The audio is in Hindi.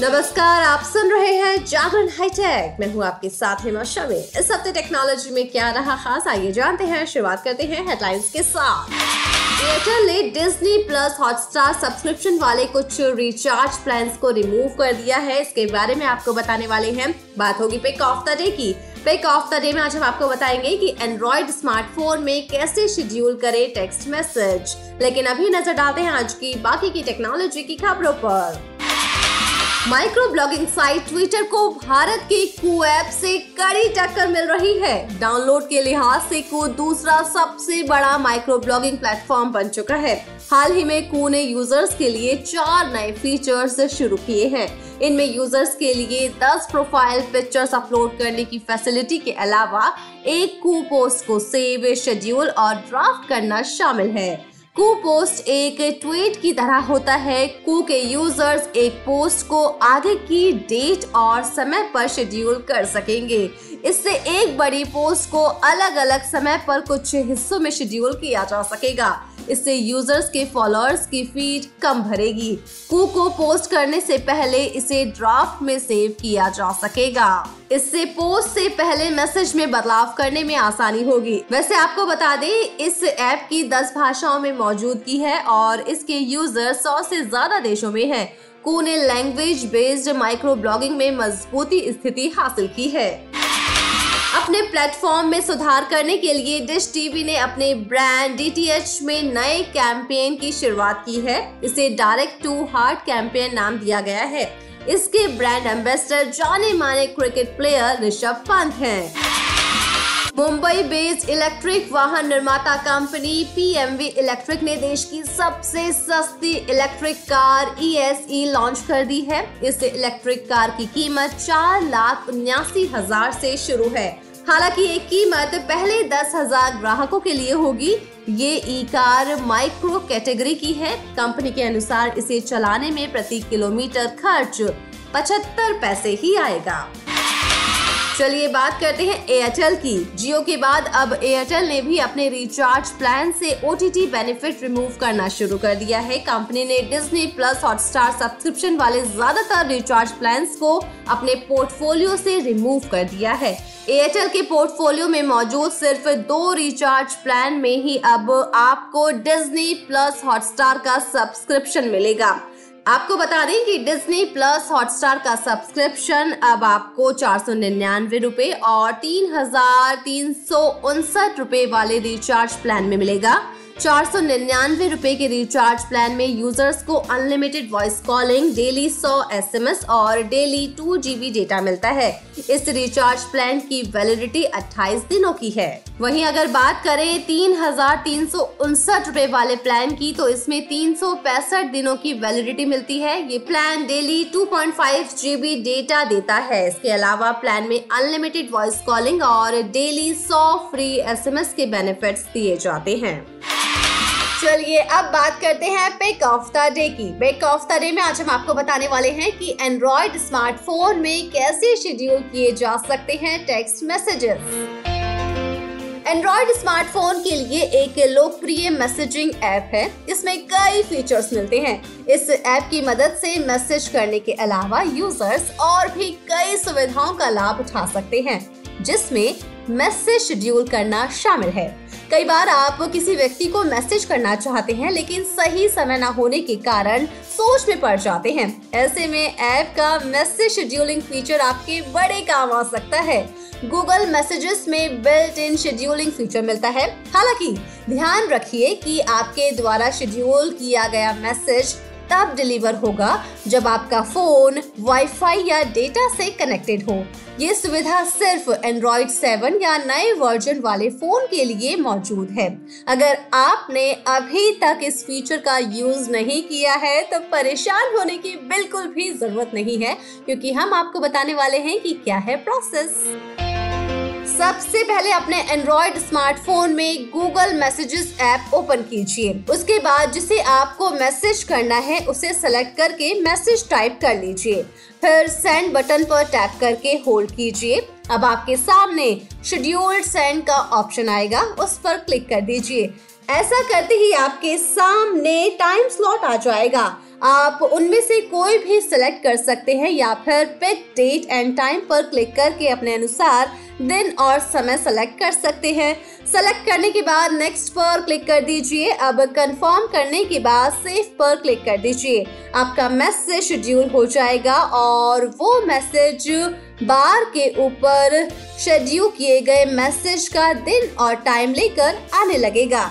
नमस्कार, आप सुन रहे हैं जागरण हाईटेक। मैं हूँ आपके साथ हेमा शमी इस हफ़्ते टेक्नोलॉजी में क्या रहा खास, आइए जानते हैं। शुरुआत करते हैं हेडलाइंस के साथ। एयरटेल ने डिज्नी प्लस हॉटस्टार सब्सक्रिप्शन वाले कुछ रिचार्ज प्लान को रिमूव कर दिया है। इसके बारे में आपको बताने वाले हैं। बात होगी पिक ऑफ़ द डे की। पिक ऑफ़ द डे में आज हम आपको बताएँगे कि एंड्रॉइड स्मार्टफ़ोन में कैसे शेड्यूल करें टेक्स्ट मैसेज लेकिन अभी नज़र डालते हैं आज की बाकी की टेक्नोलॉजी की खबरों पर। माइक्रो ब्लॉगिंग साइट ट्विटर को भारत के कू ऐप से कड़ी टक्कर मिल रही है। डाउनलोड के लिहाज से कू दूसरा सबसे बड़ा माइक्रो ब्लॉगिंग प्लेटफॉर्म बन चुका है। हाल ही में कू ने यूज़र्स के लिए चार नए फीचर्स शुरू किए हैं। इनमें यूज़र्स के लिए 10 प्रोफ़ाइल पिक्चर्स अपलोड करने की फैसिलिटी के अलावा एक कू पोस्ट को सेव शेड्यूल और ड्राफ्ट करना शामिल है। कू पोस्ट एक ट्वीट की तरह होता है। कू के यूज़र्स एक पोस्ट को आगे की डेट और समय पर शेड्यूल कर सकेंगे। इससे एक बड़ी पोस्ट को अलग अलग समय पर कुछ हिस्सों में शेड्यूल किया जा सकेगा। इससे यूज़र्स के फॉलोअर्स की फ़ीड कम भरेगी। कू को पोस्ट करने से पहले इसे ड्राफ्ट में सेव किया जा सकेगा। इससे पोस्ट से पहले मैसेज में बदलाव करने में आसानी होगी। वैसे आपको बता दें, इस ऐप की 10 भाषाओं में मौजूदगी है और इसके यूज़र 100 से ज़्यादा देशों में हैं। कू ने लैंग्वेज बेस्ड माइक्रो ब्लॉगिंग में मजबूती स्थिति हासिल की है। अपने प्लेटफॉर्म में सुधार करने के लिए डिश टीवी ने अपने ब्रांड डीटीएच में नए कैंपेन की शुरुआत की है इसे डायरेक्ट टू हार्ट कैंपेन नाम दिया गया है इसके ब्रांड एम्बेसडर जाने माने क्रिकेट प्लेयर ऋषभ पंत हैं। मुंबई बेस्ड इलेक्ट्रिक वाहन निर्माता कंपनी पीएमवी इलेक्ट्रिक ने देश की सबसे सस्ती इलेक्ट्रिक कार ईएसई लॉन्च कर दी है। इस इलेक्ट्रिक कार की कीमत चार लाख उन्यासी हज़ार से शुरू है। हालाँकि ये कीमत पहले दस हज़ार ग्राहकों के लिए होगी। ये ई कार माइक्रो कैटेगरी की है। कंपनी के अनुसार इसे चलाने में प्रति किलोमीटर खर्च पचहत्तर पैसे ही आएगा। चलिए बात करते हैं एयरटेल की। जियो के बाद अब एयरटेल ने भी अपने रिचार्ज प्लान से ओ बेनिफिट रिमूव करना शुरू कर दिया है। कंपनी ने डिज्नी प्लस हॉटस्टार सब्सक्रिप्शन वाले ज़्यादातर रिचार्ज प्लान को अपने पोर्टफोलियो से रिमूव कर दिया है। एयरटेल के पोर्टफोलियो में मौजूद सिर्फ़ दो रिचार्ज प्लान में ही अब आपको डिज्नी प्लस हॉटस्टार का सब्सक्रिप्शन मिलेगा। आपको बता दें कि डिज्नी प्लस हॉटस्टार का सब्सक्रिप्शन अब आपको चार सौ निन्यानवे रुपये और तीन हज़ार तीन सौ उनसठ रुपये वाले रिचार्ज प्लान में मिलेगा। चार सौ निन्यानवे रूपए के रिचार्ज प्लान में यूज़र्स को अनलिमिटेड वॉइस कॉलिंग डेली सौ एस और डेली टू जीबी डेटा मिलता है। इस रिचार्ज प्लान की वैलिडिटी 28 दिनों की है। वहीं अगर बात करें तीन हज़ार तीन सौ उनसठ रूपए वाले प्लान की तो इसमें तीन सौ पैंसठ दिनों की वैलिडिटी मिलती है। ये प्लान डेली 2.5 जीबी डेटा देता है। इसके अलावा प्लान में अनलिमिटेड वॉइस कॉलिंग और डेली सौ फ्री एसएमएस के बेनिफिट्स दिए जाते हैं। चलिए अब बात करते हैं पिक ऑफ़ द डे की। पिक ऑफ़ द डे में आज हम आपको बताने वाले हैं कि एंड्रॉइड स्मार्टफ़ोन में कैसे शेड्यूल किए जा सकते हैं टेक्स्ट मैसेजेस एंड्रॉइड स्मार्टफ़ोन के लिए एक लोकप्रिय मैसेजिंग ऐप है। इसमें कई फीचर्स मिलते हैं। इस ऐप की मदद से मैसेज करने के अलावा यूज़र्स और भी कई सुविधाओं का लाभ उठा सकते हैं, जिसमें मैसेज शेड्यूल करना शामिल है। कई बार आप किसी व्यक्ति को मैसेज करना चाहते हैं, लेकिन सही समय न होने के कारण सोच में पड़ जाते हैं। ऐसे में ऐप का मैसेज शेड्यूलिंग फीचर आपके बड़े काम आ सकता है। गूगल मैसेजेस में बिल्ट इन शेड्यूलिंग फीचर मिलता है। हालाँकि, ध्यान रखिए कि आपके द्वारा शेड्यूल किया गया मैसेज तब डिलीवर होगा जब आपका फ़ोन वाईफाई या डेटा से कनेक्टेड हो। ये सुविधा सिर्फ़ एंड्रॉइड 7 या नए वर्जन वाले फ़ोन के लिए मौजूद है। अगर आपने अभी तक इस फीचर का यूज़ नहीं किया है तो परेशान होने की बिल्कुल भी ज़रूरत नहीं है, क्योंकि हम आपको बताने वाले हैं कि क्या है प्रोसेस सबसे पहले अपने एंड्रॉइड स्मार्टफ़ोन में गूगल मैसेजेस ऐप ओपन कीजिए। उसके बाद जिसे आपको मैसेज करना है, उसे सेलेक्ट करके मैसेज टाइप कर लीजिए। फिर सेंड बटन पर टैप करके होल्ड कीजिए। अब आपके सामने शेड्यूल्ड सेंड का ऑप्शन आएगा, उस पर क्लिक कर दीजिए। ऐसा करते ही आपके सामने टाइम स्लॉट आ जाएगा। आप उनमें से कोई भी सिलेक्ट कर सकते हैं या फिर पिक डेट एंड टाइम पर क्लिक करके अपने अनुसार दिन और समय सेलेक्ट कर सकते हैं। सेलेक्ट करने के बाद नेक्स्ट पर क्लिक कर दीजिए। अब कंफर्म करने के बाद सेव पर क्लिक कर दीजिए। आपका मैसेज शेड्यूल हो जाएगा और वो मैसेज बार के ऊपर शेड्यूल किए गए मैसेज का दिन और टाइम लेकर आने लगेगा।